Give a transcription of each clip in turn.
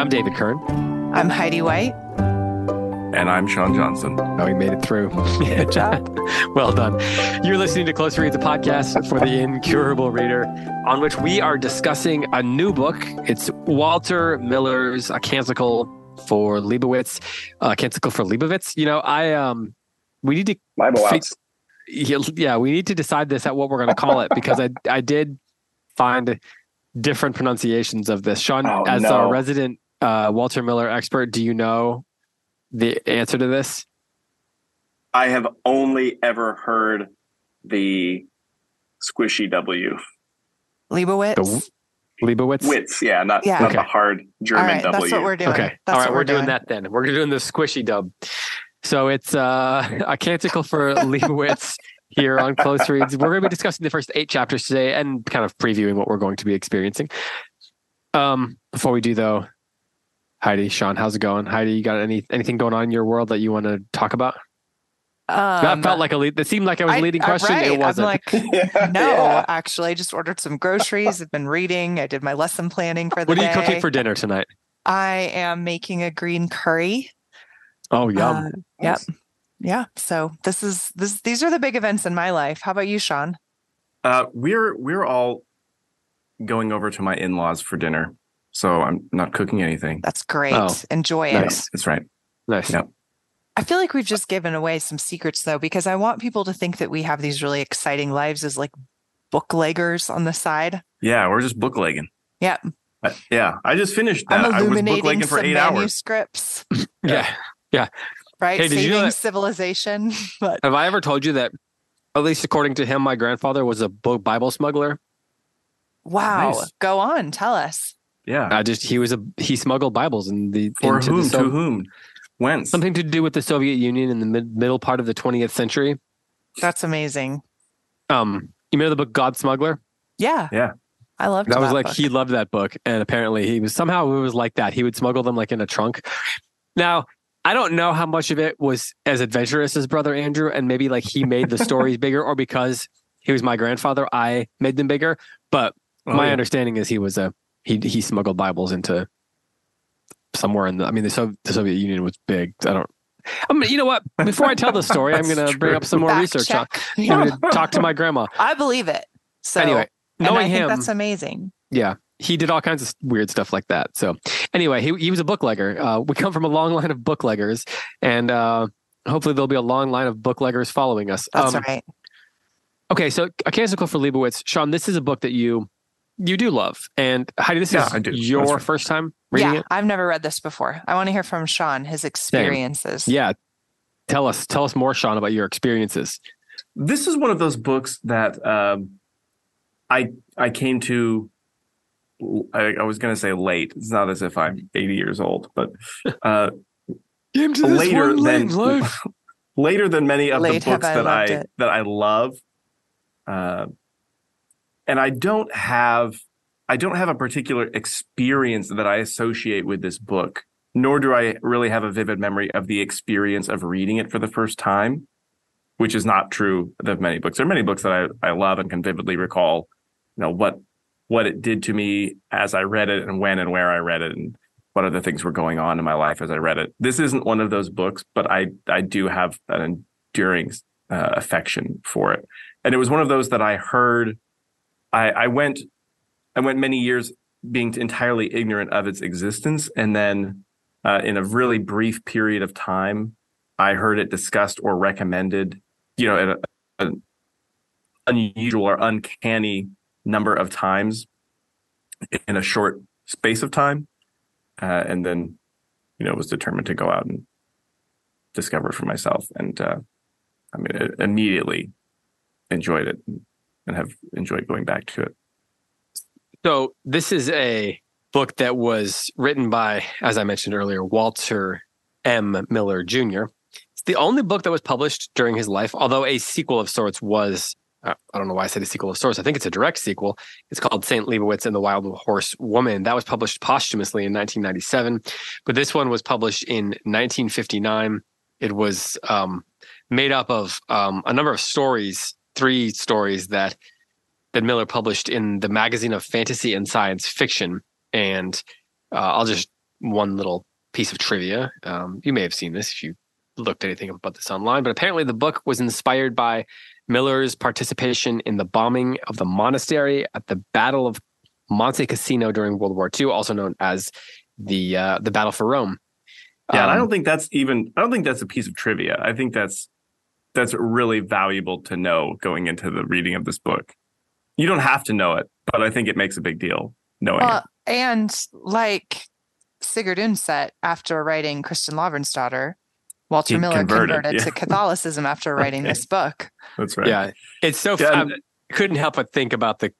I'm David Kern. I'm Heidi White. And I'm Sean Johnson. Oh, we made it through. Good job. well done. You're listening to Close Reads, a podcast for the incurable reader, on which we are discussing a new book. It's Walter Miller's A Canticle for Leibowitz. A Canticle for Leibowitz. You know, I um, we need to Leibowitz. yeah, we need to decide this at what we're going to call it because I I did find different pronunciations of this. Sean, Oh, as no. our resident uh, Walter Miller expert, do you know the answer to this? I have only ever heard the squishy W. Leibowitz. The Leibowitz. Wits, yeah, not, Yeah. not Okay. the hard German right, W. that's what we're doing. Okay. That's All right, what we're, doing, doing that then. We're doing the squishy dub. So it's uh, a canticle for Leibowitz here on Close Reads. We're going to be discussing the first eight chapters today and kind of previewing what we're going to be experiencing. Um, before we do though, Heidi, Sean, how's it going? Heidi, you got any anything going on in your world that you want to talk about? that Um, felt like a lead. That seemed like it was a I- leading question. right. It wasn't. I'm like, no, Yeah. actually, I just ordered some groceries. I've been reading. I did my lesson planning for the what are you day. cooking for dinner tonight? I am making a green curry. Oh, yum. Uh, yep. Yeah. So this is this. These are the big events in my life. How about you, Sean? Uh, we're we're all going over to my in-laws for dinner, so I'm not cooking anything. That's great. Oh, Enjoy it. That's right. nice. yeah. I feel like we've just given away some secrets though, because I want people to think that we have these really exciting lives as like bookleggers on the side. Yeah, we're just booklegging. Yeah. Uh, yeah, I just finished that. I'm I was illuminating booklegging for some eight hours. manuscripts, Yeah. Yeah. Right? Hey, did you Saving know that- civilization. But Have I ever told you that? At least according to him, my grandfather was a book Bible smuggler. wow, Nice. go on, tell us. Yeah. I just he was a he smuggled Bibles in the For into the whom? Sov- to whom? Whence? something to do with the Soviet Union in the mid, middle part of the 20th century. That's amazing. Um, you know the book God Smuggler? Yeah. Yeah. I loved That was like book. he loved that book, and apparently he was somehow it was like that. He would smuggle them like in a trunk. Now I don't know how much of it was as adventurous as brother Andrew, and maybe like he made the stories bigger, or because he was my grandfather, I made them bigger. But Oh, my yeah. understanding is he was a he he smuggled Bibles into somewhere in the. I mean, the, Sov- the Soviet Union was big. I don't. I mean, you know what? Before I tell the story, I'm going to bring up some more Fact research. on- check. I'm going to talk to my grandma. I believe it. So anyway, and I knowing think him, that's amazing. yeah, he did all kinds of weird stuff like that. So anyway, he he was a booklegger. Uh, we come from a long line of bookleggers, and uh, hopefully there'll be a long line of bookleggers following us. That's Um, right. Okay, so a canticle for Leibowitz, Sean. This is a book that you you do love, and Heidi, this Yeah, is I do. your right. first time reading Yeah, it. I've never read this before. I want to hear from Sean his experiences. Yeah, tell us tell us more, Sean, about your experiences. this is one of those books that um, I I came to. I, I was going to say late. It's not as if I'm 80 years old, but uh, later than later than many of Late the books I that I it. that I love. Uh, and I don't have I don't have a particular experience that I associate with this book, nor do I really have a vivid memory of the experience of reading it for the first time, which is not true of many books. There are many books that I, I love and can vividly recall, you know, what what it did to me as I read it and when and where I read it and what other things were going on in my life as I read it. This isn't one of those books, but I I do have an enduring uh, affection for it, and it was one of those that I heard. I, I went I went many years being entirely ignorant of its existence, and then uh, in a really brief period of time, I heard it discussed or recommended. You know, at an unusual or uncanny number of times in a short space of time, uh, and then you know was determined to go out and discover for myself. And uh, I mean, immediately enjoyed it and have enjoyed going back to it. So this is a book that was written by, as I mentioned earlier, Walter M. Miller Jr. It's the only book that was published during his life, although a sequel of sorts was. uh, I don't know why I said a sequel of sorts. I think it's a direct sequel. It's called Saint Leibowitz and the Wild Horse Woman. That was published posthumously in 1997, but this one was published in 1959. It was um, made up of um, a number of stories, three stories that that Miller published in the magazine of fantasy and science fiction. And uh, I'll just one little piece of trivia. Um, you may have seen this if you looked anything about this online, but apparently the book was inspired by Miller's participation in the bombing of the monastery at the Battle of Monte Cassino during World War II, also known as the uh, the Battle for Rome. Yeah, and I Um, don't think that's even I don't think that's a piece of trivia. I think that's that's really valuable to know going into the reading of this book. You don't have to know it, but I think it makes a big deal knowing Well, and like Sigrid Undset, after writing Christian daughter, Walter He Miller converted, converted, yeah. to Catholicism after writing Right. this book. That's right. Yeah, it's so. Yeah, I couldn't help but think about the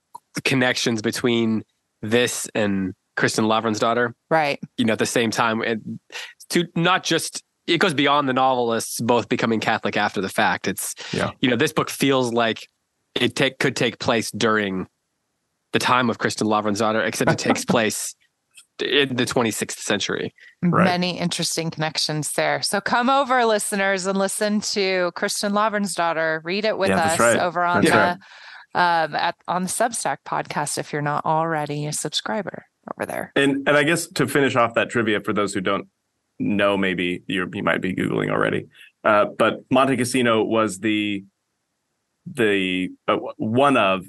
connections between this and Kristin Lavransdatter. Right. You know, at the same time, and to not just it goes beyond the novelists both becoming Catholic after the fact. It's Yeah. you know, this book feels like it take could take place during the time of Kristin Lavransdatter, except it takes place in the 26th century. Right. Many interesting connections there. So come over, listeners, and listen to Kristin Lavransdatter. Read it with Yeah, us right. over on That's the right. um, at on the Substack podcast if you're not already a subscriber over there. And and I guess to finish off that trivia for those who don't know, maybe you you might be googling already. Uh, but Monte Cassino was the the uh, one of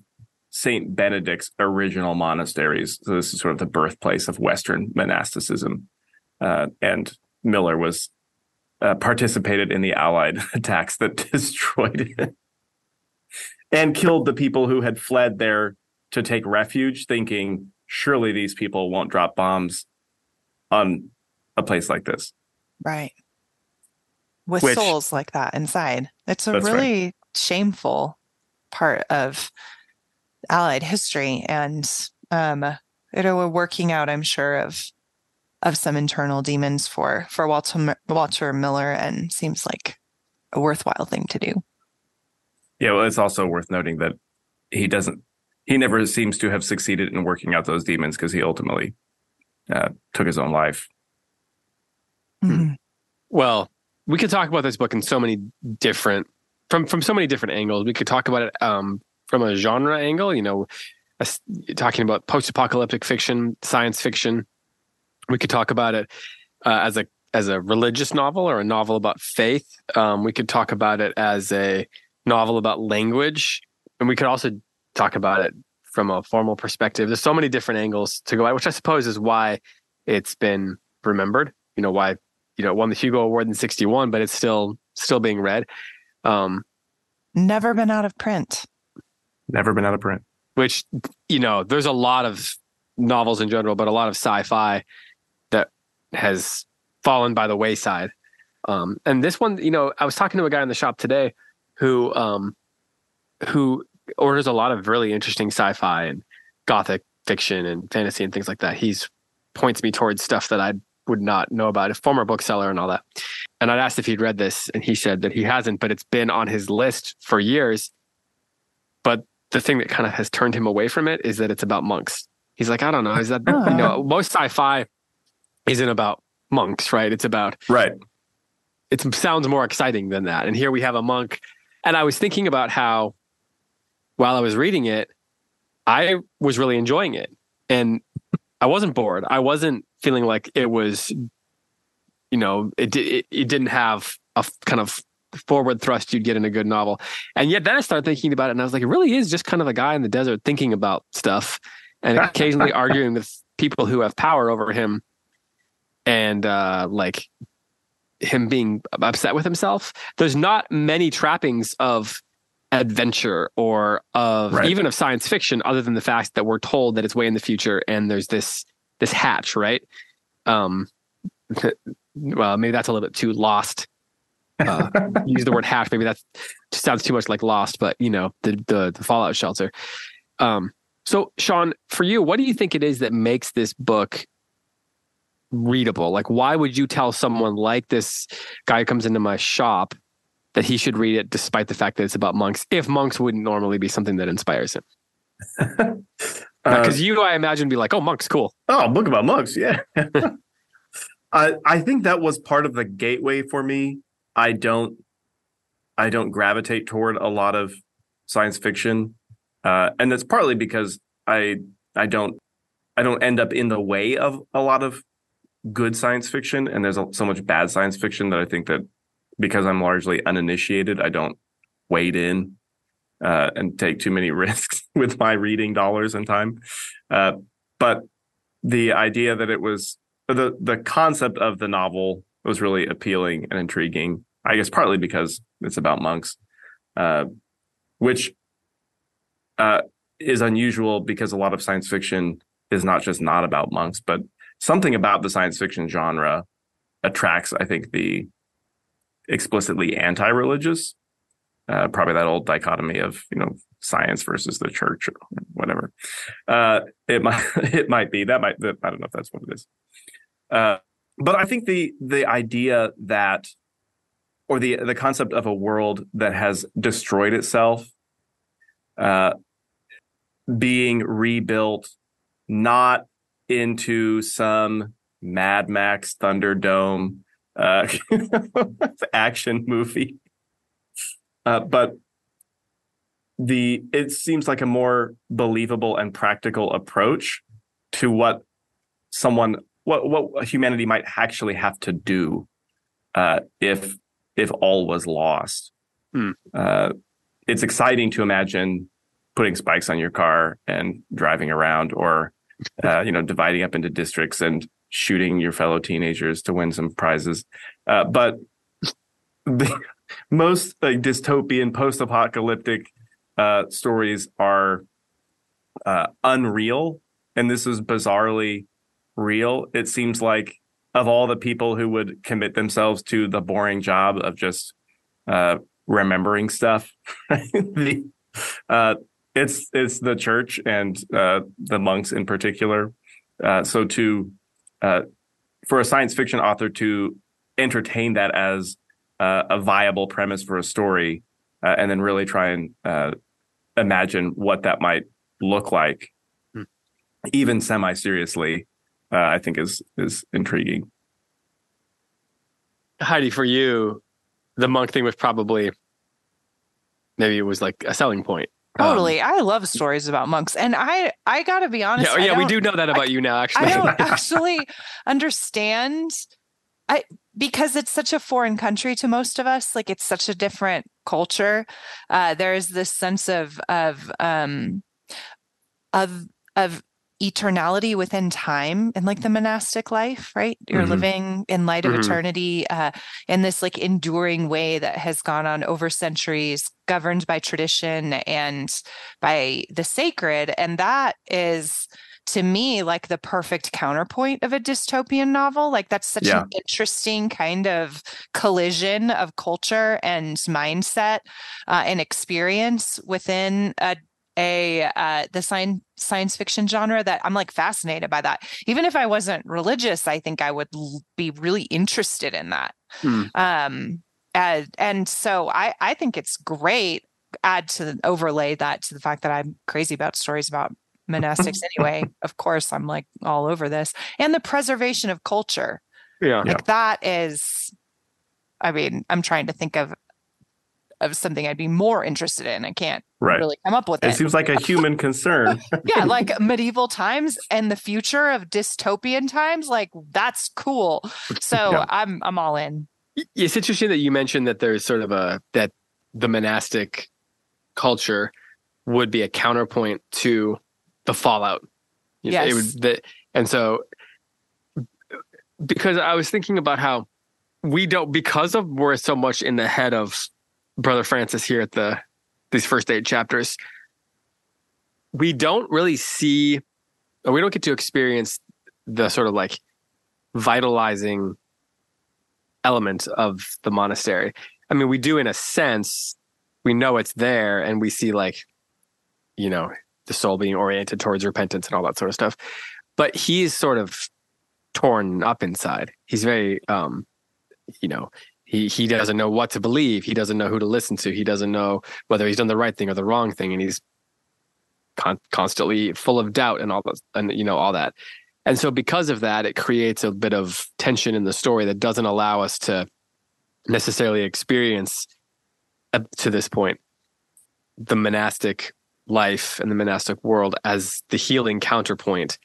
Saint Benedict's original monasteries. So this is sort of the birthplace of Western monasticism. Uh, and Miller was uh, participated in the Allied attacks that destroyed it and killed the people who had fled there to take refuge, thinking surely these people won't drop bombs on a place like this. Right. With Which- souls like that inside. It's a That's right. really shameful part of Allied history and um you know, we're working out, I'm sure, of of some internal demons for for Walter Walter Miller and seems like a worthwhile thing to do. Yeah, well, it's also worth noting that he doesn't, he never seems to have succeeded in working out those demons because he ultimately uh, took his own life. Mhm. Well, we could talk about this book in so many different from from so many different angles. We could talk about it um, from a genre angle, you know, talking about post-apocalyptic fiction, science fiction. We could talk about it uh, as a as a religious novel or a novel about faith. Um, we could talk about it as a novel about language, and we could also talk about it from a formal perspective. There's so many different angles to go at, which I suppose is why it's been remembered. You know why you know, won the Hugo Award in '61, but it's still still being read. Um, Never been out of print. Never been out of print. which you know, there's a lot of novels in general, but a lot of sci-fi that has fallen by the wayside. Um, and this one, you know, I was talking to a guy in the shop today who um, who orders a lot of really interesting sci-fi and gothic fiction and fantasy and things like that. He's points me towards stuff that I would not know about. A former bookseller and all that. And I'd asked if he'd read this, and he said that he hasn't, but it's been on his list for years. But the thing that kind of has turned him away from it is that it's about monks. He's like, I don't know, is that you know, most sci-fi isn't about monks, right? It's about Right. it sounds more exciting than that. And here we have a monk. And I was thinking about how while I was reading it, I was really enjoying it. And I wasn't bored. I wasn't feeling like it was, you know, it, it, it didn't have a kind of forward thrust you'd get in a good novel. And yet then I started thinking about it and I was like, it really is just kind of a guy in the desert thinking about stuff and occasionally arguing with people who have power over him and uh, like him being upset with himself. There's not many trappings of adventure or of Right. even of science fiction other than the fact that we're told that it's way in the future and there's this this hatch, right? Um well, maybe that's a little bit too lost. Uh, use the word hatch, maybe that sounds too much like lost, but you know, the the, the fallout shelter. Um so Sean, for you, what do you think it is that makes this book readable? Like, why would you tell someone like this guy who comes into my shop that he should read it despite the fact that it's about monks, if monks wouldn't normally be something that inspires him? Uh, Because you, I imagine, be like, oh, monks, cool. oh, a book about monks. Yeah. I I think that was part of the gateway for me. I don't I don't gravitate toward a lot of science fiction, uh, and that's partly because I I don't I don't end up in the way of a lot of good science fiction and there's so much bad science fiction that I think that because I'm largely uninitiated, I don't wade in uh, and take too many risks with my reading dollars and time. Uh, but the idea that it was the the concept of the novel was really appealing and intriguing. I guess partly because it's about monks, uh, which uh, is unusual because a lot of science fiction is not just not about monks, but something about the science fiction genre attracts, I think, the explicitly anti-religious. Uh, probably that old dichotomy of you know science versus the church or whatever. Uh, it might it might be that might I don't know if that's what it is. Uh, but I think the the idea that or the the concept of a world that has destroyed itself uh, being rebuilt not into some Mad Max Thunderdome uh, action movie, uh, but the it seems like a more believable and practical approach to what someone what what humanity might actually have to do uh, if if all was lost. Hmm. Uh, it's exciting to imagine putting spikes on your car and driving around, or uh, you know, dividing up into districts and shooting your fellow teenagers to win some prizes. Uh, but the most like dystopian, post-apocalyptic uh, stories are uh, unreal, and this is bizarrely real. It seems like of all the people who would commit themselves to the boring job of just uh, remembering stuff, the, uh, it's it's the church and uh, the monks in particular. So to uh, for a science fiction author to entertain that as uh, a viable premise for a story, and then really try and imagine what that might look like, hmm. even semi seriously, uh, I think is is intriguing. Heidi, for you, the monk thing was probably maybe it was like a selling point. Totally. Um, I love stories about monks. And I I gotta be honest. Yeah, yeah we do know that about I, you now, actually. I don't actually understand I because it's such a foreign country to most of us, like it's such a different culture. Uh, there's this sense of of um of of eternality within time and like the monastic life right you're mm-hmm. living in light of mm-hmm. eternity uh, in this like enduring way that has gone on over centuries governed by tradition and by the sacred and that is to me like the perfect counterpoint of a dystopian novel like that's such yeah. an interesting kind of collision of culture and mindset uh, and experience within a a uh, the science science fiction genre that I'm like fascinated by that. Even if I wasn't religious, I think I would l- be really interested in that. Hmm. Um, and, and so I I think it's great. Add to the, overlay that to the fact that I'm crazy about stories about monastics anyway. of course, I'm like all over this and the preservation of culture. Yeah, like yeah. that is. I mean, I'm trying to think of of something I'd be more interested in. I can't right. really come up with it. It seems like a human concern. yeah, like medieval times and the future of dystopian times, like that's cool. So yeah. I'm I'm all in. It's interesting that you mentioned that there's sort of a that the monastic culture would be a counterpoint to the fallout. Yes. It would, the, and so because I was thinking about how we don't because of we're so much in the head of Brother Francis here at the these first eight chapters, we don't really see or we don't get to experience the sort of like vitalizing element of the monastery. I mean, we do in a sense, we know it's there and we see like, you know, the soul being oriented towards repentance and all that sort of stuff. But he's sort of torn up inside. He's very um, you know, he he doesn't know what to believe. He doesn't know who to listen to. He doesn't know whether he's done the right thing or the wrong thing, and he's con- constantly full of doubt and all and you know all that. And so, because of that, it creates a bit of tension in the story that doesn't allow us to necessarily experience up to this point the monastic life and the monastic world as the healing counterpoint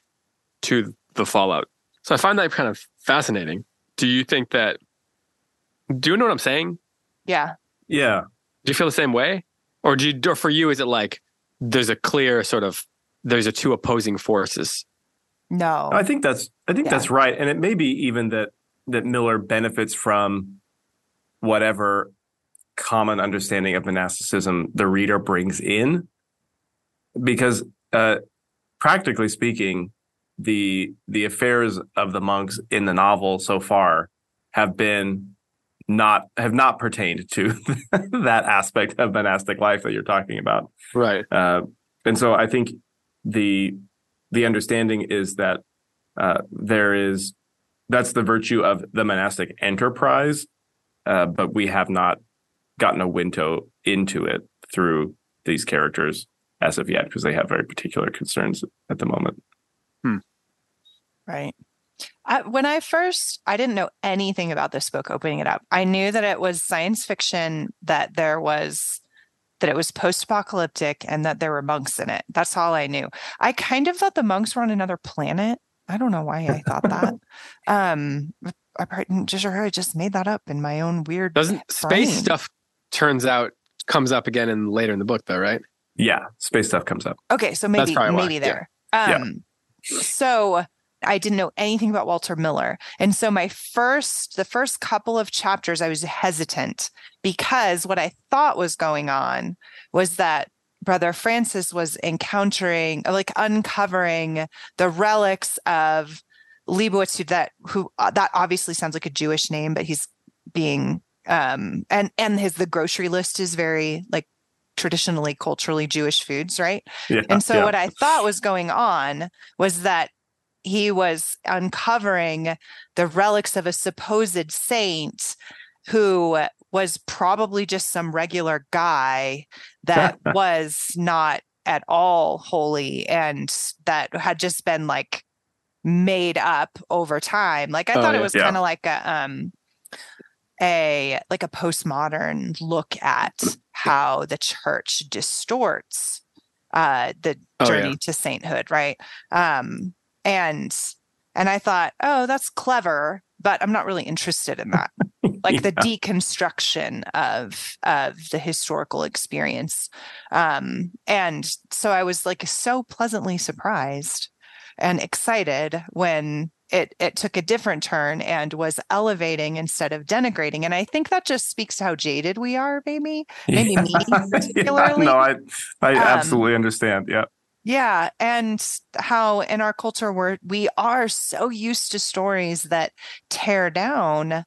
to the fallout So I find that kind of fascinating. Do you think that? Do you know what I'm saying? Yeah. Yeah. Do you feel the same way, or do you, or for you is it like there's a clear sort of there's a two opposing forces? No. I think that's I think Yeah. that's right, and it may be even that that Miller benefits from whatever common understanding of monasticism the reader brings in, because uh, practically speaking, the the affairs of the monks in the novel so far have been not have not pertained to that aspect of monastic life that you're talking about. Right. Uh, and so I think the the understanding is that uh, there is that's the virtue of the monastic enterprise, uh, but we have not gotten a window into it through these characters as of yet because they have very particular concerns at the moment. Right. I, when I first, I didn't know anything about this book opening it up. I knew that it was science fiction, that there was, that it was post apocalyptic, and that there were monks in it. That's all I knew. I kind of thought the monks were on another planet. I don't know why I thought that. um, I probably just or I just made that up in my own weird. Doesn't space stuff turns out comes up again in later in the book though, right? Yeah, space stuff comes up. Okay, so maybe probably why, maybe yeah. there. Yeah. Um so I didn't know anything about Walter Miller. And so my first the first couple of chapters I was hesitant because what I thought was going on was that brother Francis was encountering like uncovering the relics of Leibowitz who that who uh, that obviously sounds like a Jewish name but he's being um and and his the grocery list is very like traditionally culturally Jewish foods, right? Yeah, And so yeah. what I thought was going on was that he was uncovering the relics of a supposed saint who was probably just some regular guy that was not at all holy and that had just been like made up over time. Like I Oh, thought it was Yeah. kind of like a um a like a postmodern look at how the church distorts uh the Oh, journey yeah. to sainthood right um and and i thought oh that's clever but i'm not really interested in that like the deconstruction of of the historical experience um and so i was like so pleasantly surprised and excited when it it took a different turn and was elevating instead of denigrating and i think that just speaks to how jaded we are maybe maybe me particularly. no, I I Um, absolutely understand. Yeah. Yeah and how in our culture we're we are so used to stories that tear down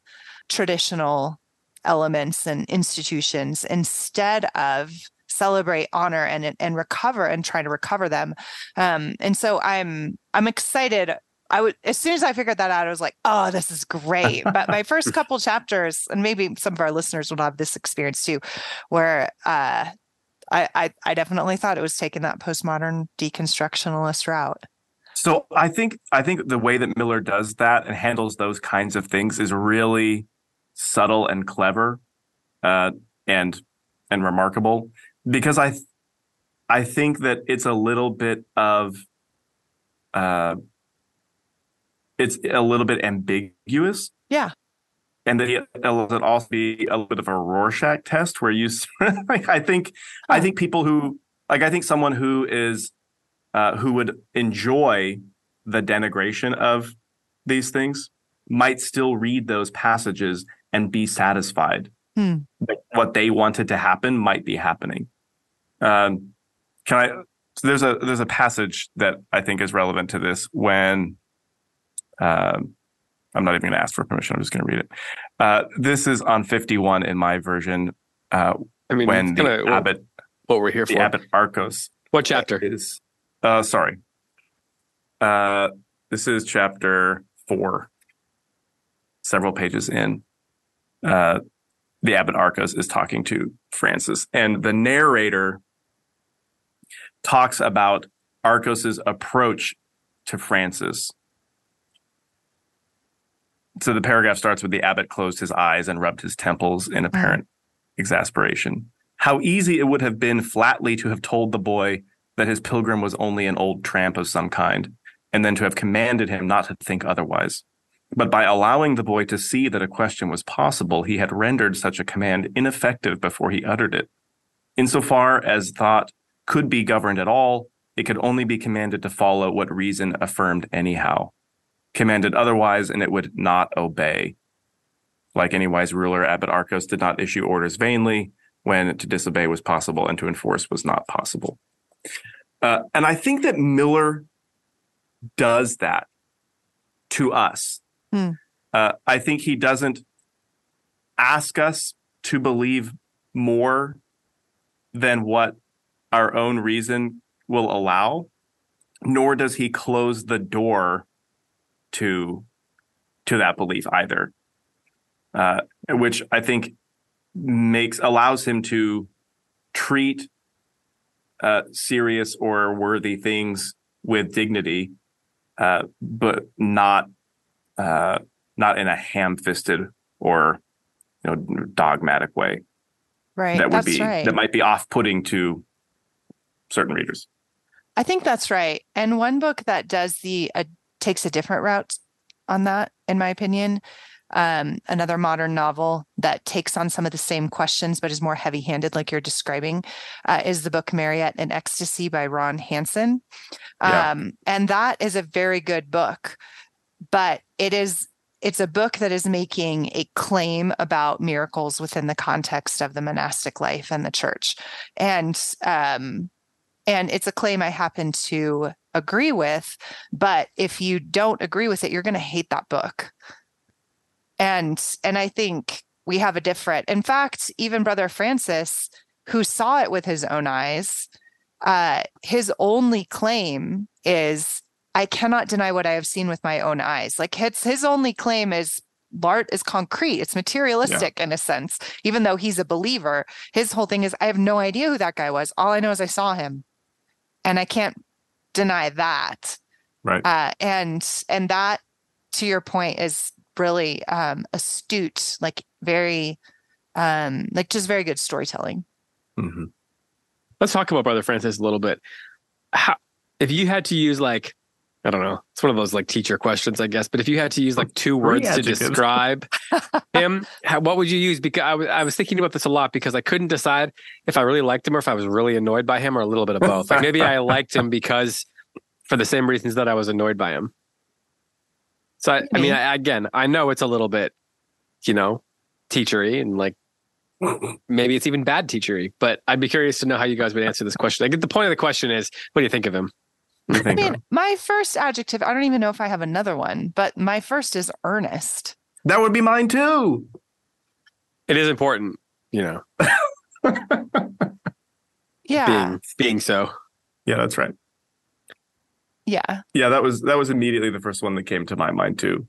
traditional elements and institutions instead of celebrate honor and and recover and try to recover them um and so i'm i'm excited I would as soon as I figured that out, I was like, oh, this is great. But my first couple chapters, and maybe some of our listeners will have this experience too, where uh I, I I definitely thought it was taking that postmodern deconstructionalist route. So I think I think the way that Miller does that and handles those kinds of things is really subtle and clever, uh, and and remarkable because I th- I think that it's a little bit of uh, it's a little bit ambiguous. Yeah. And that it it'll also be a little bit of a Rorschach test where you, like, I think, I think people who, like, I think someone who is, uh, who would enjoy the denigration of these things might still read those passages and be satisfied. Hmm. that what they wanted to happen might be happening. Um, can I? So there's a there's a passage that I think is relevant to this when. Um, I'm not even going to ask for permission. I'm just going to read it. Uh, this is on 51 in my version. Uh, I mean, when the kinda abbot, what we're here the for. abbot Arkos What chapter? is. Uh, sorry. Uh, this is chapter four. Several pages in. Uh, the abbot Arkos is talking to Francis, and the narrator talks about Arkos's approach to Francis. So the paragraph starts with the abbot closed his eyes and rubbed his temples in apparent exasperation. How easy it would have been flatly to have told the boy that his pilgrim was only an old tramp of some kind, and then to have commanded him not to think otherwise. But by allowing the boy to see that a question was possible, he had rendered such a command ineffective before he uttered it. Insofar as thought could be governed at all, it could only be commanded to follow what reason affirmed anyhow. Commanded otherwise, and it would not obey. Like any wise ruler, Abbot Arkos did not issue orders vainly when to disobey was possible and to enforce was not possible. Uh, and I think that Miller does that to us. Hmm. Uh, I think he doesn't ask us to believe more than what our own reason will allow, nor does he close the door to to that belief either, uh, which I think makes allows him to treat uh, serious or worthy things with dignity, uh, but not uh, not in a ham-fisted or you know dogmatic way. Right. That would be right. that might be off-putting to certain readers. I think that's right. And one book that does the uh, takes a different route on that, in my opinion, um, another modern novel that takes on some of the same questions but is more heavy-handed, like you're describing, uh, is the book Mariette in Ecstasy by Ron Hansen. Yeah. Um, and that is a very good book, but it is it's a book that is making a claim about miracles within the context of the monastic life and the church, and um, and it's a claim I happen to agree with. But if you don't agree with it, you're going to hate that book. And and I think we have a different. In fact, even Brother Francis, who saw it with his own eyes, uh, his only claim is I cannot deny what I have seen with my own eyes. Like his his only claim is art is concrete. It's materialistic in a sense. Even though he's a believer, his whole thing is I have no idea who that guy was. All I know is I saw him, and I can't deny that. Right. Uh, and and that, to your point, is really um, astute. Like very, um, like just very good storytelling. hmm Let's talk about Brother Francis a little bit. How, if you had to use like, I don't know, it's one of those like teacher questions, I guess. But if you had to use like two words to describe him, how, what would you use? Because I was thinking about this a lot because I couldn't decide if I really liked him or if I was really annoyed by him or a little bit of both. Like maybe I liked him because for the same reasons that I was annoyed by him. So I, I mean, mm-hmm. I, again, I know it's a little bit, you know, teachery and like maybe it's even bad teachery. But I'd be curious to know how you guys would answer this question. Like the point of the question is, what do you think of him? What do you I mean, Ron? my first adjective, I don't even know if I have another one, but my first is earnest. that would be mine too. It is important, you know, Yeah. being being so. Yeah, that's right. Yeah. Yeah, that was that was immediately the first one that came to my mind too.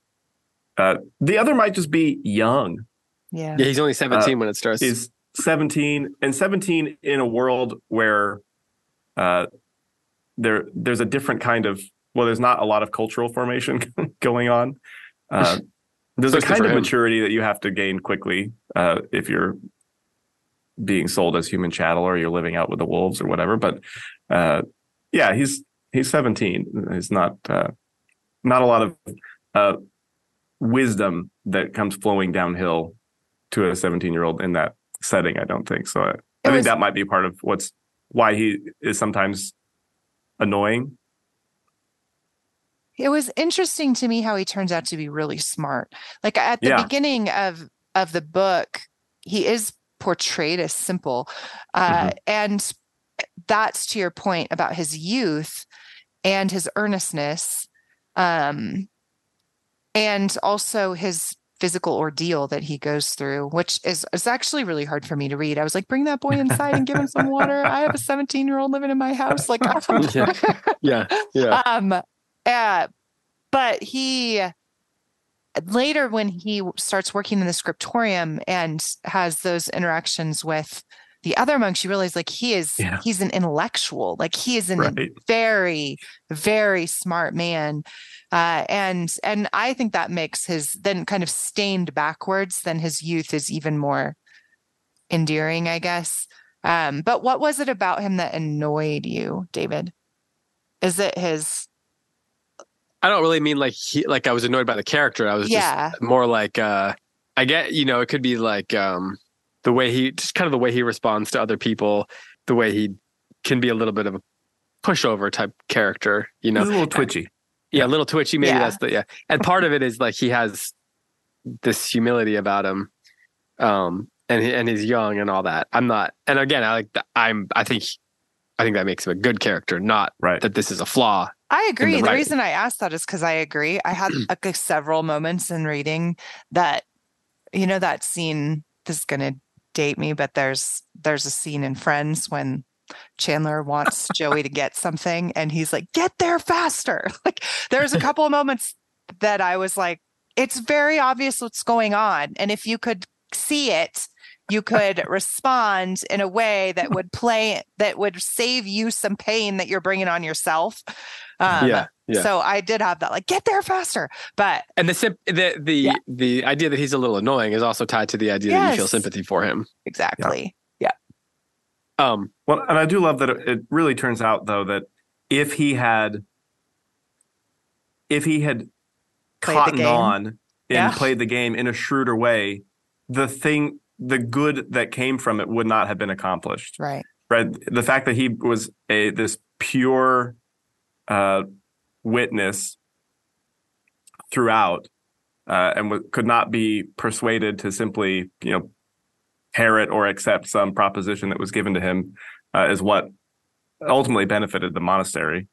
Uh, the other might just be young. Yeah. Yeah, he's only seventeen when it starts. He's 17 and 17 in a world where uh, there there's a different kind of well, there's not a lot of cultural formation going on. Uh, there's a kind of him. maturity that you have to gain quickly uh, if you're being sold as human chattel or you're living out with the wolves or whatever. But uh, yeah, he's he's 17. He's not uh, not a lot of uh, wisdom that comes flowing downhill to a 17 year old in that setting. I don't think so. I, I think was- that might be part of what's why he is sometimes annoying. It was interesting to me how he turns out to be really smart. Like at the Yeah. beginning of of the book, he is portrayed as simple. Uh, Mm-hmm. and that's to your point about his youth and his earnestness. Um, and also his physical ordeal that he goes through, which is is actually really hard for me to read. I was like, bring that boy inside and give him some water. I have a 17 year old living in my house. Like, Yeah. yeah, yeah. um, uh, but he later when he starts working in the scriptorium and has those interactions with the other monks, you realize like he is Yeah. he's an intellectual, like he is a Right. very very smart man uh, and and i think that makes his then kind of stained backwards then his youth is even more endearing i guess um, but what was it about him that annoyed you david is it his I don't really mean like he like I was annoyed by the character. I was Yeah. just more like uh I get you know it could be like um the way he just kind of the way he responds to other people, the way he can be a little bit of a pushover type character, you know. He's a little twitchy. Yeah, a little twitchy. Maybe Yeah. that's the yeah. And part of it is like he has this humility about him, um, and and he's young and all that. I'm not. And again, I like. The, I'm. I think. I think that makes him a good character, not Right. that this is a flaw. I agree. The, writing. reason I asked that is because I agree. I had like several moments in reading that, you know, that scene. This is going to date me, but there's there's a scene in Friends when Chandler wants Joey to get something, and he's like, "Get there faster!" Like, there's a couple of moments that I was like, "It's very obvious what's going on," and if you could see it. You could respond in a way that would play that would save you some pain that you're bringing on yourself. Um, yeah, yeah. so I did have that, like, get there faster. But and the sim- the the Yeah. the idea that he's a little annoying is also tied to the idea that you feel sympathy for him. exactly. Um, Well, and I do love that it it really turns out though that if he had if he had Played the cottoned on and Yeah. played the game in a shrewder way, the thing the good that came from it would not have been accomplished. Right. Right. The fact that he was a this pure uh witness throughout uh, and w- could not be persuaded to simply, you know, parrot or accept some proposition that was given to him uh, is what ultimately benefited the monastery.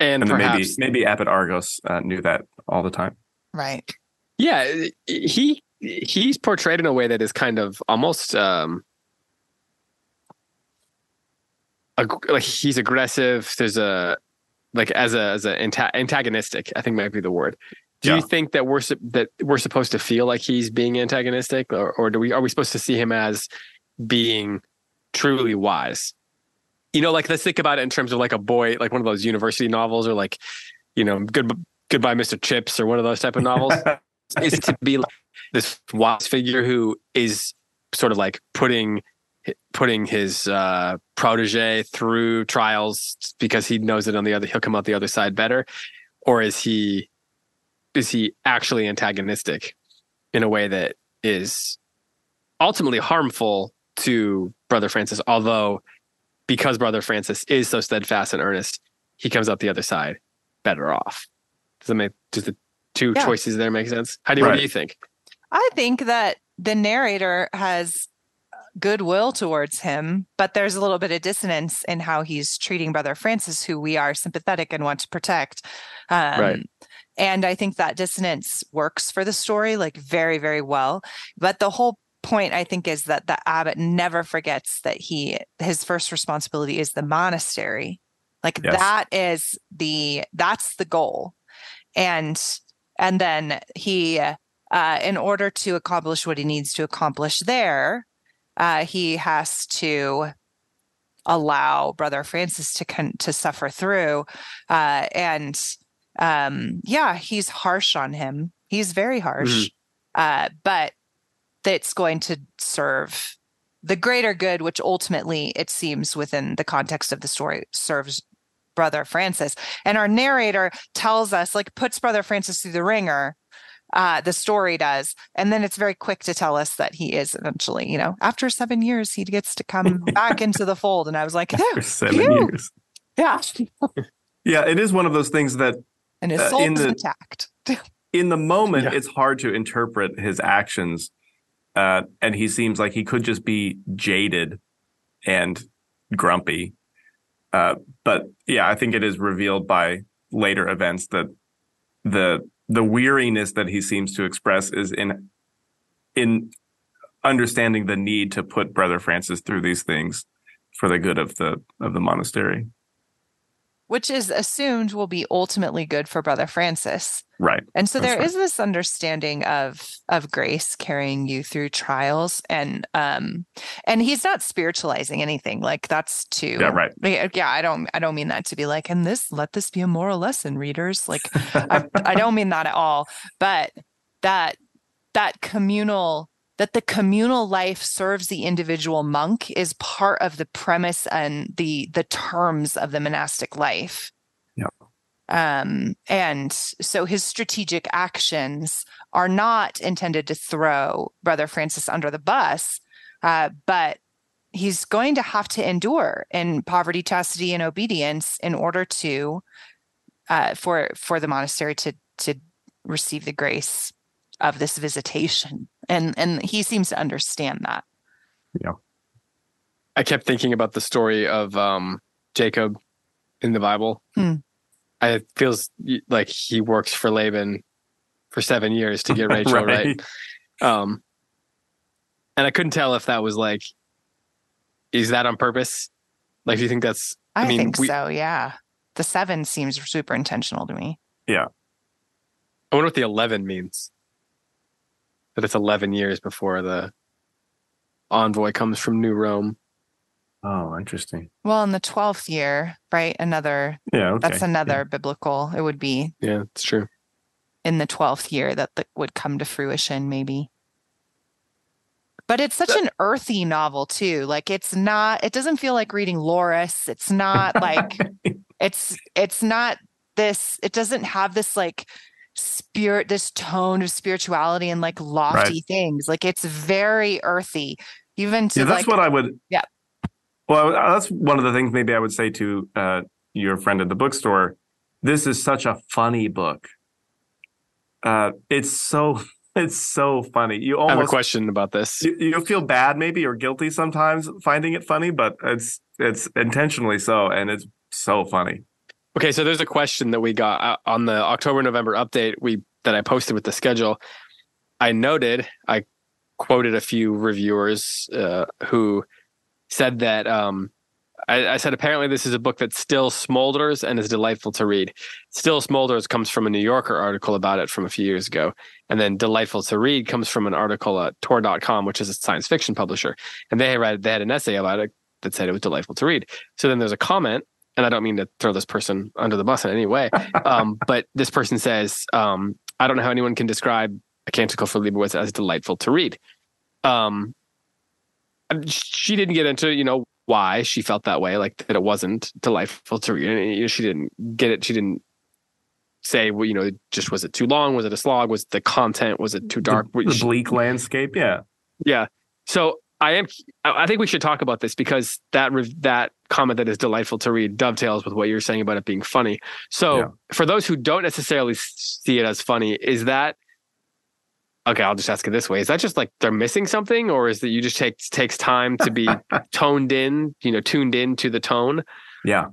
and, And then maybe perhaps maybe Abbot Arkos uh, knew that all the time. Right. Yeah, he he's portrayed in a way that is kind of almost um ag- like he's aggressive. There's a like as a as a anta- antagonistic. I think might be the word. Do Yeah. you think that we're that we're supposed to feel like he's being antagonistic, or or do we are we supposed to see him as being truly wise? You know, like let's think about it in terms of like a boy, like one of those university novels, or like you know, good goodbye, Mr. Chips, or one of those type of novels is to be like this wise figure who is sort of like putting putting his uh, protege through trials because he knows that on the other he'll come out the other side better, or is he is he actually antagonistic in a way that is ultimately harmful to Brother Francis? Although because Brother Francis is so steadfast and earnest, he comes out the other side better off. Does that make does the two Yeah. choices there make sense? How do you what do you think? I think that the narrator has goodwill towards him, but there's a little bit of dissonance in how he's treating Brother Francis, who we are sympathetic and want to protect. Um, Right. And I think that dissonance works for the story like very, very well. But the whole point I think is that the abbot never forgets that he his first responsibility is the monastery. Like Yes. that is the that's the goal. And and then he uh, in order to accomplish what he needs to accomplish there, uh, he has to allow Brother Francis to con- to suffer through, uh, and um, yeah, he's harsh on him. He's very harsh, uh, but that's going to serve the greater good, which ultimately it seems within the context of the story serves Brother Francis. And our narrator tells us, like, puts Brother Francis through the ringer uh, the story does. And then it's very quick to tell us that he is eventually, you know, after seven years, he gets to come back into the fold. And I was like, seven Phew. years. yeah. Yeah, it is one of those things that And his Uh, soul in is the- intact. in the moment Yeah. it's hard to interpret his actions uh, and he seems like he could just be jaded and grumpy uh, but yeah i think it is revealed by later events that the the weariness that he seems to express is in in understanding the need to put brother francis through these things for the good of the of the monastery Which is assumed will be ultimately good for Brother Francis. right And so That's there right. is this understanding of of grace carrying you through trials and um and he's not spiritualizing anything like that's too yeah right yeah, I don't I don't mean that to be like and this let this be a moral lesson readers like I, I don't mean that at all but that that communal that the communal life serves the individual monk is part of the premise and the the terms of the monastic life. Um, and so his strategic actions are not intended to throw Brother Francis under the bus, uh, but he's going to have to endure in poverty, chastity, and obedience in order to uh, for for the monastery to to receive the grace of this visitation, and and he seems to understand that. Yeah, I kept thinking about the story of um, Jacob in the Bible. Hmm. I, it feels like he works for Laban for seven years to get Rachel right. right. Um, and I couldn't tell if that was like, is that on purpose? Like, do you think that's? I, I mean, think we, so. Yeah, the seven seems super intentional to me. Yeah. I wonder what the eleven means. That it's eleven years before the envoy comes from New Rome. Oh, interesting. Well, in the twelfth year, right? Another. Yeah. Okay. That's another yeah. biblical. It would be. Yeah, it's true. In the twelfth year, that the, would come to fruition, maybe. But it's such an earthy novel too. Like it's not. It doesn't feel like reading Laurus. It's not like. it's it's not this. It doesn't have this like spirit, this tone of spirituality and like lofty right. things. Like it's very earthy. Even to yeah, that's like, what I would. Yeah. Well, that's one of the things maybe I would say to uh, your friend at the bookstore. This is such a funny book. Uh, it's so it's so funny. You almost I have a question about this. You, you feel bad maybe or guilty sometimes finding it funny, but it's it's intentionally so, and it's so funny. Okay, so there's a question that we got uh, on the October November update we that I posted with the schedule. I noted I quoted a few reviewers uh, who said that um, I, I, said apparently this is a book that still smolders and is delightful to read. Still smolders comes from a New Yorker article about it from a few years ago, and then delightful to read comes from an article at Tor.com, which is a science fiction publisher, and they read they had an essay about it that said it was delightful to read. So then there's a comment. And I don't mean to throw this person under the bus in any way, um, but this person says, um, "I don't know how anyone can describe a Canticle for Leibowitz as delightful to read." Um, she didn't get into you know why she felt that way, like that it wasn't delightful to read. And, you know, she didn't get it. She didn't say, well, you know, just was it too long? Was it a slog? Was the content? Was it too dark? The, the bleak landscape, yeah, yeah. So I am. I think we should talk about this because that that comment that is delightful to read dovetails with what you're saying about it being funny. So yeah. for those who don't necessarily see it as funny, is that okay, I'll just ask it this way. Is that just like they're missing something or is that you just take takes time to be toned in, you know, tuned in to the tone? Yeah.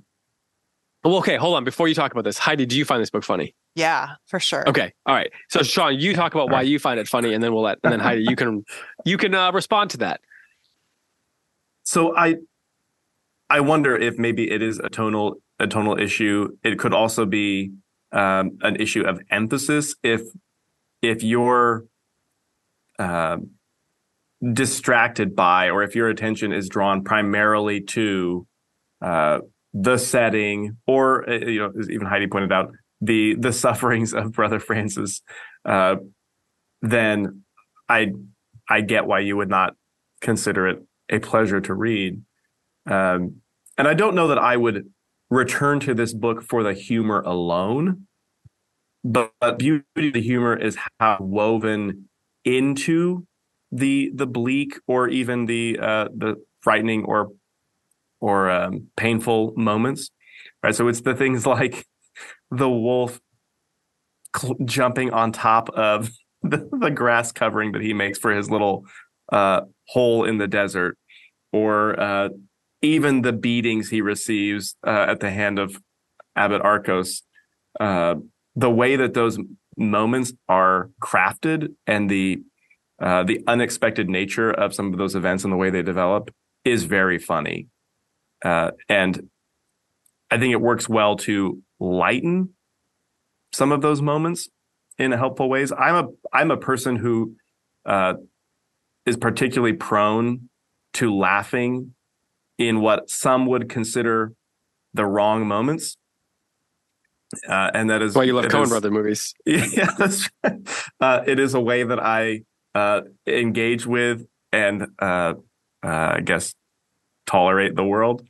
Well, okay, hold on. Before you talk about this, Heidi, do you find this book funny? Yeah, for sure. Okay. All right. So Sean, you talk about why you find it funny and then we'll let and then Heidi, you can you can uh, respond to that. So I I wonder if maybe it is a tonal a tonal issue. It could also be um, an issue of emphasis if if you're uh, distracted by, or if your attention is drawn primarily to uh, the setting, or uh, you know, as even Heidi pointed out, the the sufferings of Brother Francis, uh, then I I get why you would not consider it a pleasure to read. Um, and I don't know that I would return to this book for the humor alone, but, but beauty of the humor is how woven into the the bleak or even the uh, the frightening or or um, painful moments, right? So it's the things like the wolf cl- jumping on top of the, the, grass covering that he makes for his little uh, hole in the desert, or uh, even the beatings he receives uh, at the hand of Abbot Arkos. Uh, the way that those moments are crafted and the uh, the unexpected nature of some of those events and the way they develop is very funny, uh, and I think it works well to lighten some of those moments in helpful ways. I'm a I'm a person who uh, is particularly prone to laughing in what some would consider the wrong moments. Uh, and that is why you love Coen Brother movies. Yeah. Uh, it is a way that I uh, engage with and uh, uh, I guess tolerate the world.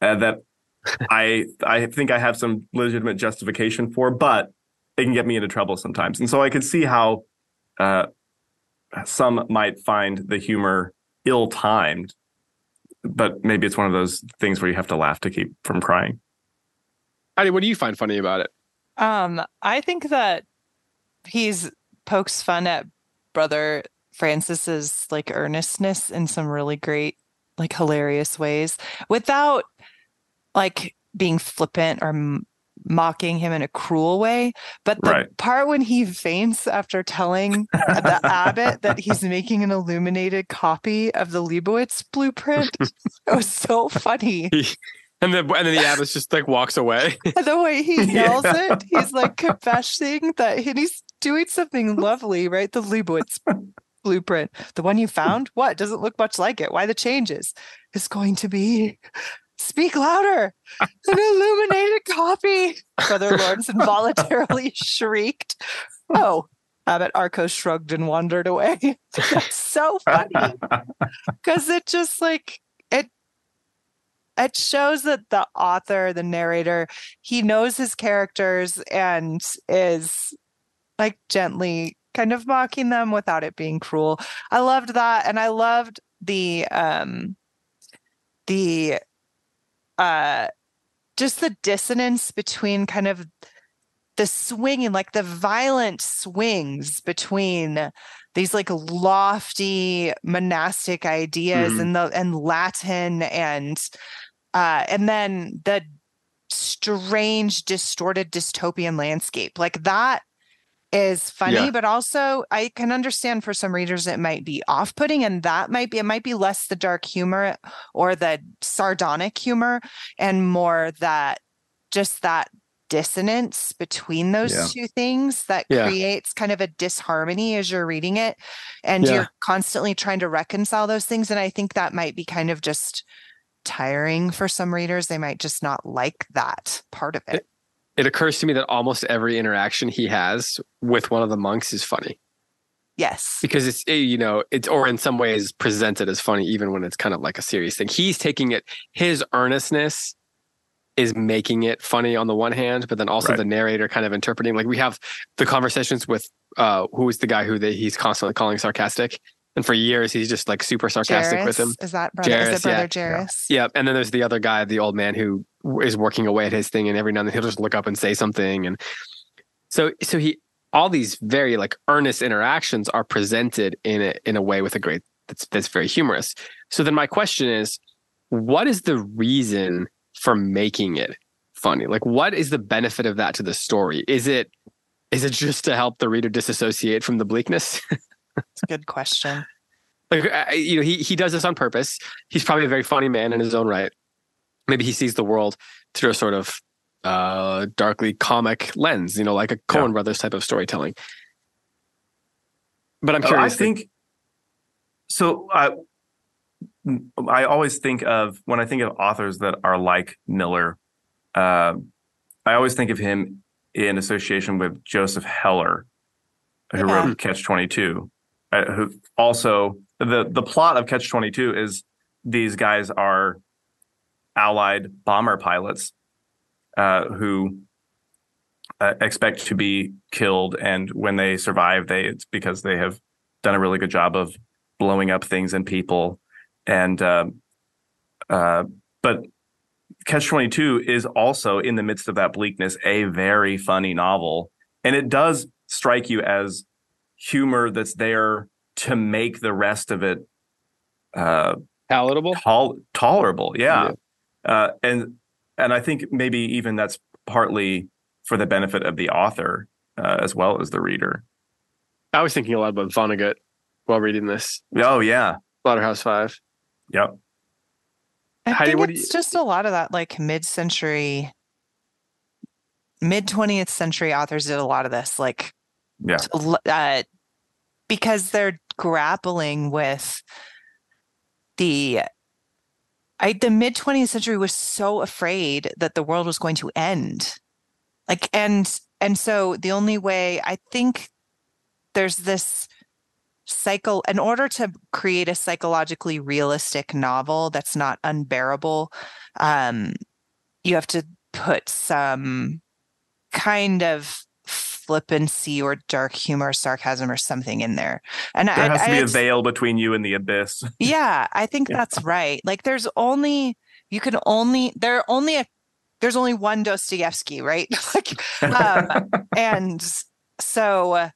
And that I I think I have some legitimate justification for, but it can get me into trouble sometimes. And so I could see how uh, some might find the humor ill-timed, but maybe it's one of those things where you have to laugh to keep from crying. Heidi, what do you find funny about it? Um, I think that he's pokes fun at brother Francis's like earnestness in some really great, like hilarious ways without like being flippant or m- mocking him in a cruel way. But the Right. part when he faints after telling the abbot that he's making an illuminated copy of the Leibowitz blueprint, it was so funny. And then and then the abbot just like walks away. the way he yells Yeah. it, he's like confessing that and he's doing something lovely, right? The Leibowitz blueprint, the one you found, what doesn't look much like it? Why the changes? Is going to be speak louder, an illuminated copy. Brother Lawrence involuntarily shrieked. Oh, Abbot Arkos shrugged and wandered away. That's so funny because it just like it it shows that the author the narrator he knows his characters and is like gently kind of mocking them without it being cruel i loved that and i loved the um the uh just the dissonance between kind of the swinging like the violent swings between these like lofty monastic ideas Mhm. and the and Latin and uh and then the strange distorted dystopian landscape like that is funny Yeah. but also i can understand for some readers it might be off-putting and that might be it might be less the dark humor or the sardonic humor and more that just that dissonance between those Yeah. two things that Yeah. creates kind of a disharmony as you're reading it and you're constantly trying to reconcile those things and i think that might be kind of just tiring for some readers they might just not like that part of eh, it It occurs to me that almost every interaction he has with one of the monks is funny yes because it's eh, you know it's or in some ways presented as funny even when it's kind of like a serious thing. He's taking it his earnestness is making it funny on the one hand, but then also Right. the narrator kind of interpreting like we have the conversations with uh who is the guy who they, he's constantly calling sarcastic and for years he's just like super sarcastic with him. Is that brother Jeris, is it brother yeah. Jeris? Yeah, and then there's the other guy, the old man who is working away at his thing, and every now and then he'll just look up and say something, and so so he all these very like earnest interactions are presented in a in a way with a great that's that's very humorous. So then my question is, what is the reason for making it funny? Like, what is the benefit of that to the story? Is it is it just to help the reader disassociate from the bleakness? It's a good question. like you know he he does this on purpose he's probably a very funny man in his own right maybe he sees the world through a sort of uh darkly comic lens you know like a coen brothers type of storytelling but i'm Oh, curious I think so. I I always think of when I think of authors that are like Miller. Uh, I always think of him in association with Joseph Heller, who Yeah. wrote Catch Twenty Two. Uh, who also the the plot of Catch Twenty Two is these guys are Allied bomber pilots uh, who uh, expect to be killed, and when they survive, they it's because they have done a really good job of blowing up things and people. And um, uh, but Catch Twenty Two is also in the midst of that bleakness a very funny novel, and it does strike you as humor that's there to make the rest of it uh, palatable tol- tolerable. Yeah. Uh, and and I think maybe even that's partly for the benefit of the author uh, as well as the reader. i was thinking a lot about vonnegut while reading this Oh yeah. slaughterhouse five Yep. I Heidi, think it's you- just a lot of that like mid-century, mid 20th century authors did a lot of this, like Yeah. l- uh, because they're grappling with the I the mid 20th century was so afraid that the world was going to end. Like and and so the only way I think there's this cycle in order to create a psychologically realistic novel that's not unbearable um you have to put some kind of flippancy or dark humor, sarcasm, or something in there. And there I, has to be I, a veil between you and the abyss. yeah, I think Yeah. that's right. Like there's only you can only there are only a there's only one Dostoevsky, right? like um and so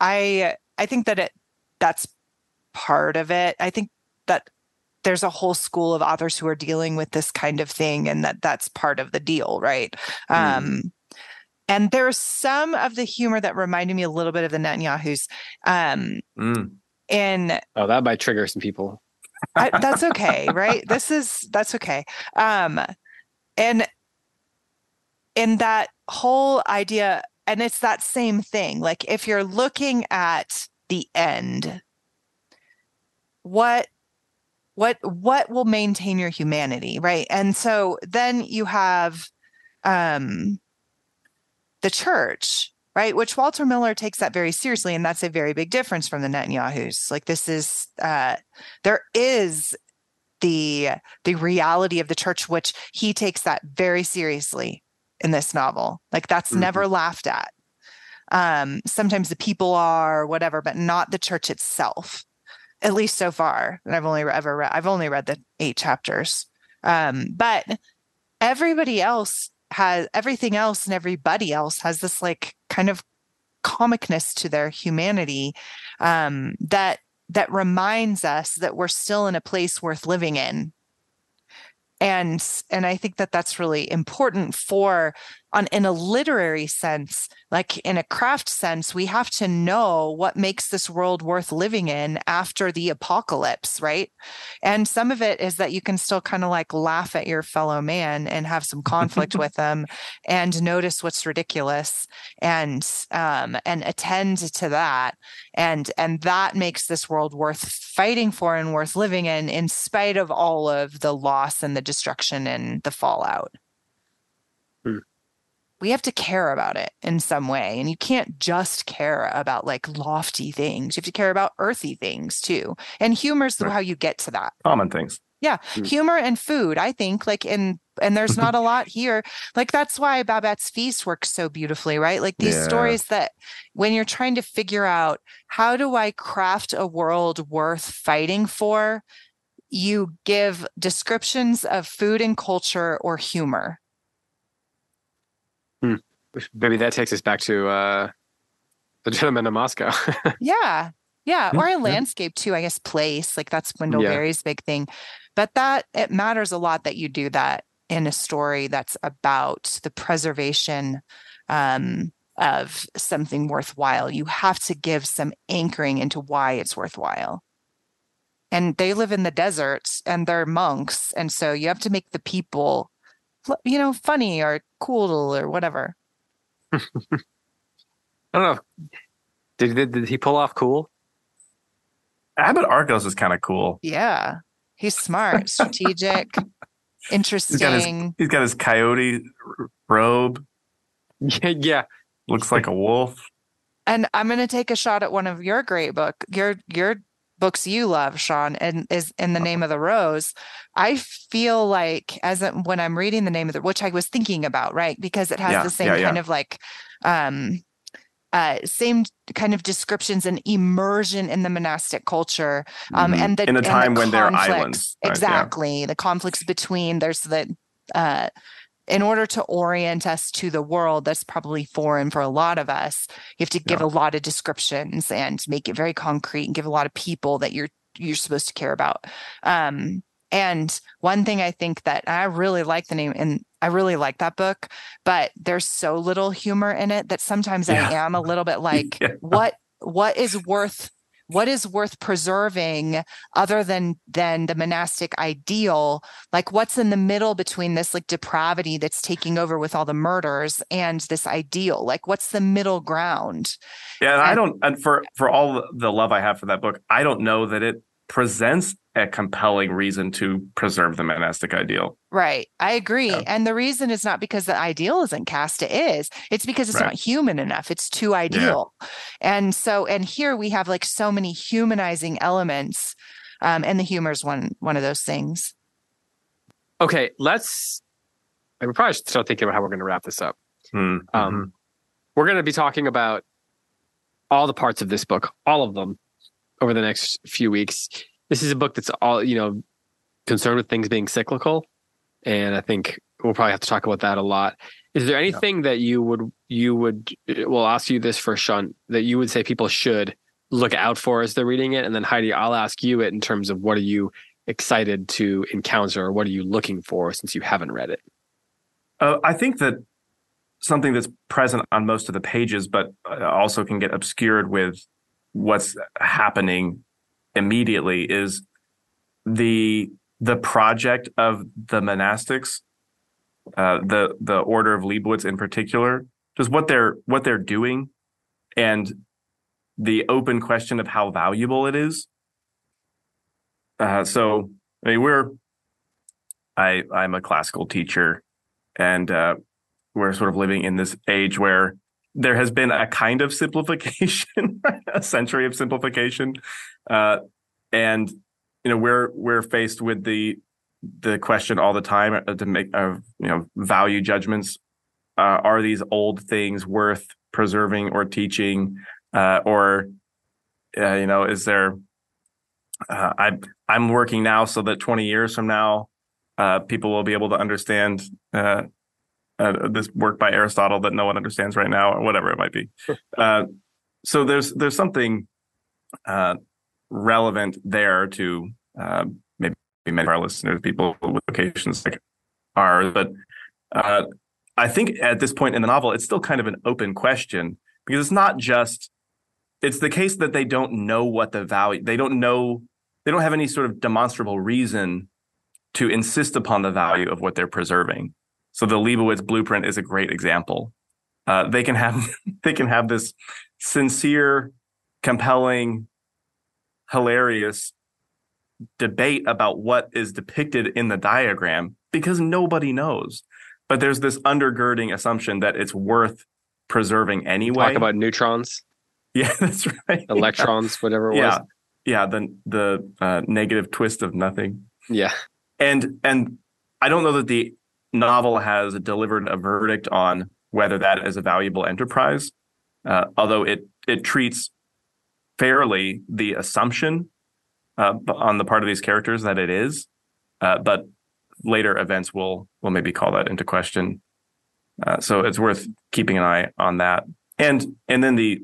I I think that it that's part of it. I think that there's a whole school of authors who are dealing with this kind of thing and that that's part of the deal, right? Mm. Um and there's some of the humor that reminded me a little bit of the Netanyahu's um Mm. in Oh, that might trigger some people. I, that's okay, right? This is that's okay. Um, and in that whole idea, and it's that same thing. Like if you're looking at the end, what what what will maintain your humanity, right? And so then you have um the church right? Which Walter Miller takes that very seriously, and that's a very big difference from the Netanyahu's. Like this is uh, there is the the reality of the church, which he takes that very seriously in this novel. Like that's Mhm. never laughed at. Um, sometimes the people are whatever, but not the church itself. At least so far, and I've only ever read. I've only read the eight chapters. Um, but everybody else has everything else and everybody else has this like kind of comicness to their humanity um that that reminds us that we're still in a place worth living in. And and i think that that's really important for on in a literary sense like in a craft sense we have to know what makes this world worth living in after the apocalypse right? And some of it is that you can still kind of like laugh at your fellow man and have some conflict with them and notice what's ridiculous and um and attend to that. And and that makes this world worth fighting for and worth living in in spite of all of the loss and the destruction and the fallout. Hmm. We have to care about it in some way and you can't just care about like lofty things you have to care about earthy things too and humor's Right. how you get to that Common things. yeah Mm. humor and food i think like in and there's not a lot here like that's why babette's feast works so beautifully right like these Yeah. stories that when you're trying to figure out how do i craft a world worth fighting for you give descriptions of food and culture or humor Maybe that takes us back to uh, the gentleman in Moscow. yeah. Yeah or a landscape too i guess place like that's wendell Yeah. berry's big thing. But that it matters a lot that you do that in a story that's about the preservation um, of something worthwhile. You have to give some anchoring into why it's worthwhile. And they live in the deserts and they're monks and so you have to make the people you know funny or cool or whatever I don't know. Did, did, did he pull off cool? Abbot Arkos is kind of cool. Yeah. He's smart, strategic, interesting. He's got his coyote robe. Yeah, yeah. Looks like a wolf. And I'm going to take a shot at one of your great book, your your books you love, Sean, and is in the name of the rose. I feel like as a, when I'm reading the name of the, which I was thinking about, right, because it has Yeah, the same yeah, yeah. kind of like, um, uh, same kind of descriptions and immersion in the monastic culture, um, Mhm. and the in a and the time when they're islands. right? Yeah. exactly the conflicts between there's the uh in order to orient us to the world that's probably foreign for a lot of us you have to give Yeah. a lot of descriptions and make it very concrete and give a lot of people that you're you're supposed to care about um and one thing i think that i really like the name and i really like that book but there's so little humor in it that sometimes i am a little bit like Yeah. what what is worth what is worth preserving other than than the monastic ideal like what's in the middle between this like depravity that's taking over with all the murders and this ideal like what's the middle ground Yeah, and I don't. And for for all the love I have for that book, I don't know that it presents a compelling reason to preserve the monastic ideal. right i agree Yeah. and the reason is not because the ideal isn't cast it is it's because it's Right. not human enough it's too ideal and so and here we have like so many humanizing elements um and the humor is one one of those things Okay, let's we probably should start thinking about how we're going to wrap this up. Hmm. Um, We're going to be talking about all the parts of this book, all of them, over the next few weeks. This is a book that's all you know concerned with things being cyclical, and I think we'll probably have to talk about that a lot. Is there anything that you would you would we'll ask you this for Sean that you would say people should look out for as they're reading it, and then Heidi, I'll ask you it in terms of what are you excited to encounter, or what are you looking for since you haven't read it? Uh, I think that something that's present on most of the pages, but uh, also can get obscured with what's happening immediately, is the the project of the monastics, uh, the the order of Leibowitz in particular, just what they're what they're doing, and the open question of how valuable it is. Uh, so, I mean, we're I I'm a classical teacher, and uh, we're sort of living in this age where there has been a kind of simplification, a century of simplification, uh, and you know we're we're faced with the the question all the time uh, to make of you know value judgments. Uh, are these old things worth preserving or teaching, uh, or uh, you know is there? Uh, I I'm working now so that 20 years from now, people will be able to understand uh, this work by Aristotle that no one understands right now, or whatever it might be. Uh, so there's there's something uh, relevant there to uh, maybe many of our listeners, people with vocations like ours. But uh, I think at this point in the novel, it's still kind of an open question because it's not just it's the case that they don't know what the value they don't know they don't have any sort of demonstrable reason to insist upon the value of what they're preserving so the Leibowitz blueprint is a great example. Uh, they can have they can have this sincere, compelling, hilarious debate about what is depicted in the diagram because nobody knows. But there's this undergirding assumption that it's worth preserving anyway. Talk about neutrons. Yeah, that's right. Electrons, yeah. whatever it yeah. was. Yeah, the the uh, negative twist of nothing. Yeah. And and I don't know that the novel has delivered a verdict on whether that is a valuable enterprise, uh, although it it treats fairly the assumption uh, on the part of these characters that it is, uh, but later events will will maybe call that into question. Uh, so it's worth keeping an eye on that, and and then the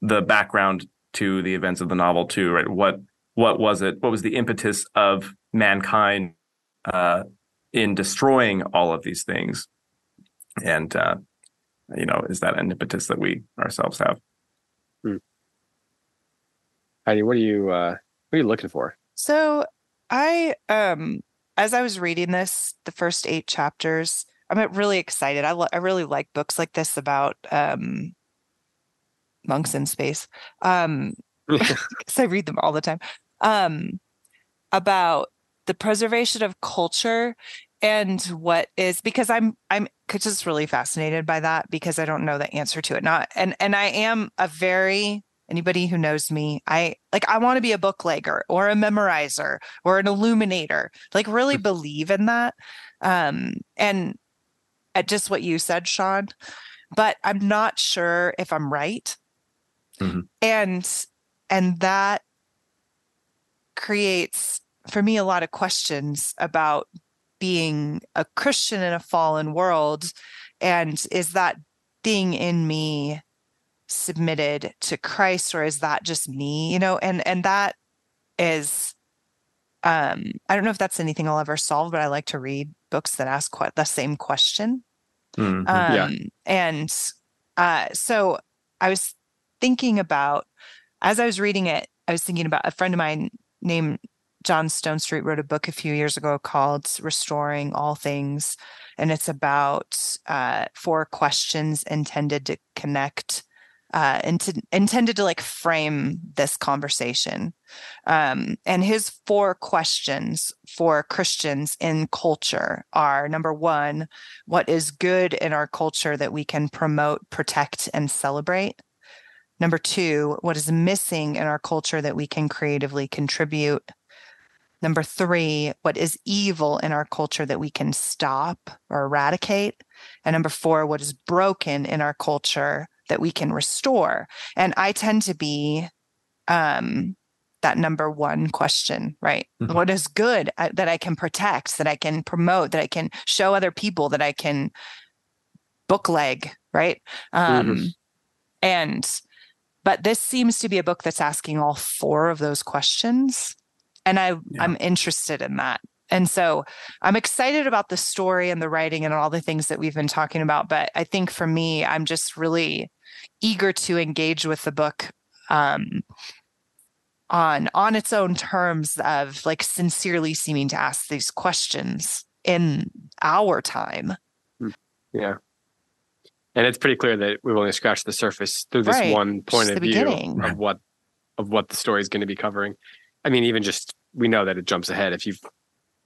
the background to the events of the novel too, right? What what was it? What was the impetus of mankind uh, in destroying all of these things. And, uh, you know, is that an impetus that we ourselves have? Hmm. Heidi, what are you, uh, what are you looking for? So I, um, as I was reading this, the first eight chapters, I'm really excited. I, lo- I really like books like this about, um, monks in space. Um, because I read them all the time. Um, about the preservation of culture and what is because i'm i'm just really fascinated by that because i don't know the answer to it not and and i am a very anybody who knows me i like i want to be a booklegger or a memorizer or an illuminator like really mm-hmm. believe in that um and at just what you said sean but i'm not sure if i'm right mm-hmm. and and that creates for me a lot of questions about being a Christian in a fallen world. And is that thing in me submitted to Christ or is that just me? You know, and and that is um I don't know if that's anything I'll ever solve, but I like to read books that ask quite the same question. Mm-hmm. Um yeah. and uh so I was thinking about as I was reading it, I was thinking about a friend of mine named John Stonestreet wrote a book a few years ago called Restoring All Things. And it's about uh, four questions intended to connect, uh, into, intended to like frame this conversation. Um, and his four questions for Christians in culture are number one, what is good in our culture that we can promote, protect, and celebrate? Number two, what is missing in our culture that we can creatively contribute? Number three, what is evil in our culture that we can stop or eradicate? And number four, what is broken in our culture that we can restore? And I tend to be um, that number one question, right? Mhm. What is good uh, that I can protect, that I can promote, that I can show other people, that I can bookleg, right? Um, And, but this seems to be a book that's asking all four of those questions. And I, Yeah. I'm interested in that. And so I'm excited about the story and the writing and all the things that we've been talking about. But I think for me, I'm just really eager to engage with the book um, on on its own terms of like sincerely seeming to ask these questions in our time. Yeah. And it's pretty clear that we've only scratched the surface through this Right. one point Just of view of what of what the story is going to be covering. I mean, even just we know that it jumps ahead. If you've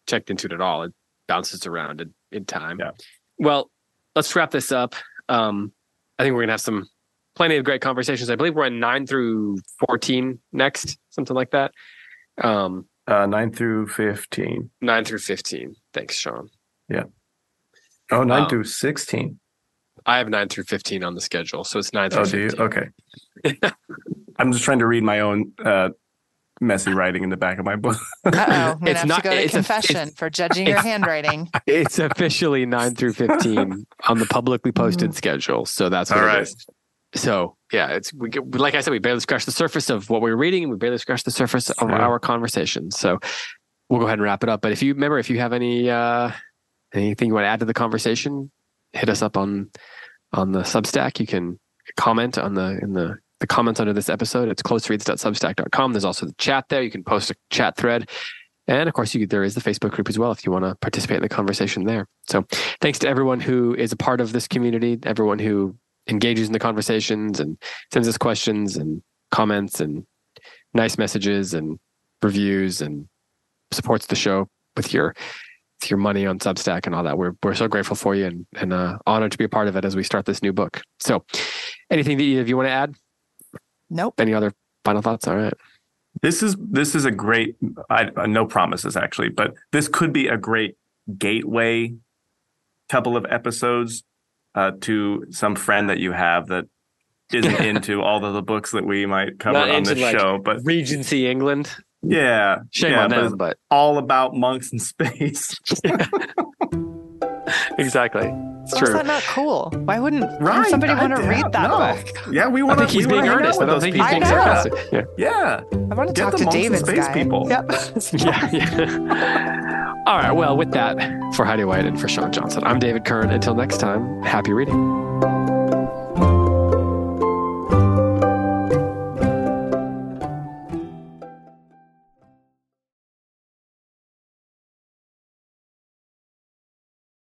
checked into it at all, it bounces around in, in time. Yeah. Well, let's wrap this up. Um, I think we're gonna have some plenty of great conversations. I believe we're in nine through fourteen next, something like that. Um, Uh, nine through fifteen. nine through fifteen. Thanks, Sean. Yeah. Oh, nine Um, through sixteen. I have nine through fifteen on the schedule, so it's nine through Oh, do you? Okay. I'm just trying to read my own uh, messy writing in the back of my book. Uh oh, I'm It's have not- to go to it's a- confession it's- for judging your handwriting. It's officially nine through fifteen on the publicly posted schedule, so that's what All it right. is. So yeah, it's we, get- like I said, we barely scratched the surface of what we were reading, and we barely scratched the surface of Yeah. our conversation. So we'll go ahead and wrap it up. But if you remember, if you have any uh, anything you want to add to the conversation, hit us up on on the Substack. You can comment on the in the the comments under this episode. It's closereads.substack.com. There's also the chat there. You can post a chat thread. And of course, you, there is the Facebook group as well if you want to participate in the conversation there. So, thanks to everyone who is a part of this community, everyone who engages in the conversations and sends us questions and comments and nice messages and reviews and supports the show with your with your money on Substack and all that. We're we're so grateful for you and and uh, honored to be a part of it as we start this new book. So, anything that either of you want to add? Nope. Any other final thoughts? All right. This is this is a great. I uh, no promises actually, but this could be a great gateway couple of episodes uh, to some friend that you have that isn't into all of the books that we might cover Not on into, this like, show. But Regency England. yeah, Shame yeah, on but them, it's but all about monks in space. exactly. It's Why is true. that not cool? Why wouldn't, Right, somebody want to yeah, read that no. book? Yeah, we want to. think he's being earnest. I don't think he's being people. Sarcastic. Yeah. Yeah, I want to Get talk the to monks and David's space guy. people. Yep. yeah, yeah. All right. Well, with that, for Heidi White and for Sean Johnson, I'm David Kern. Until next time, happy reading.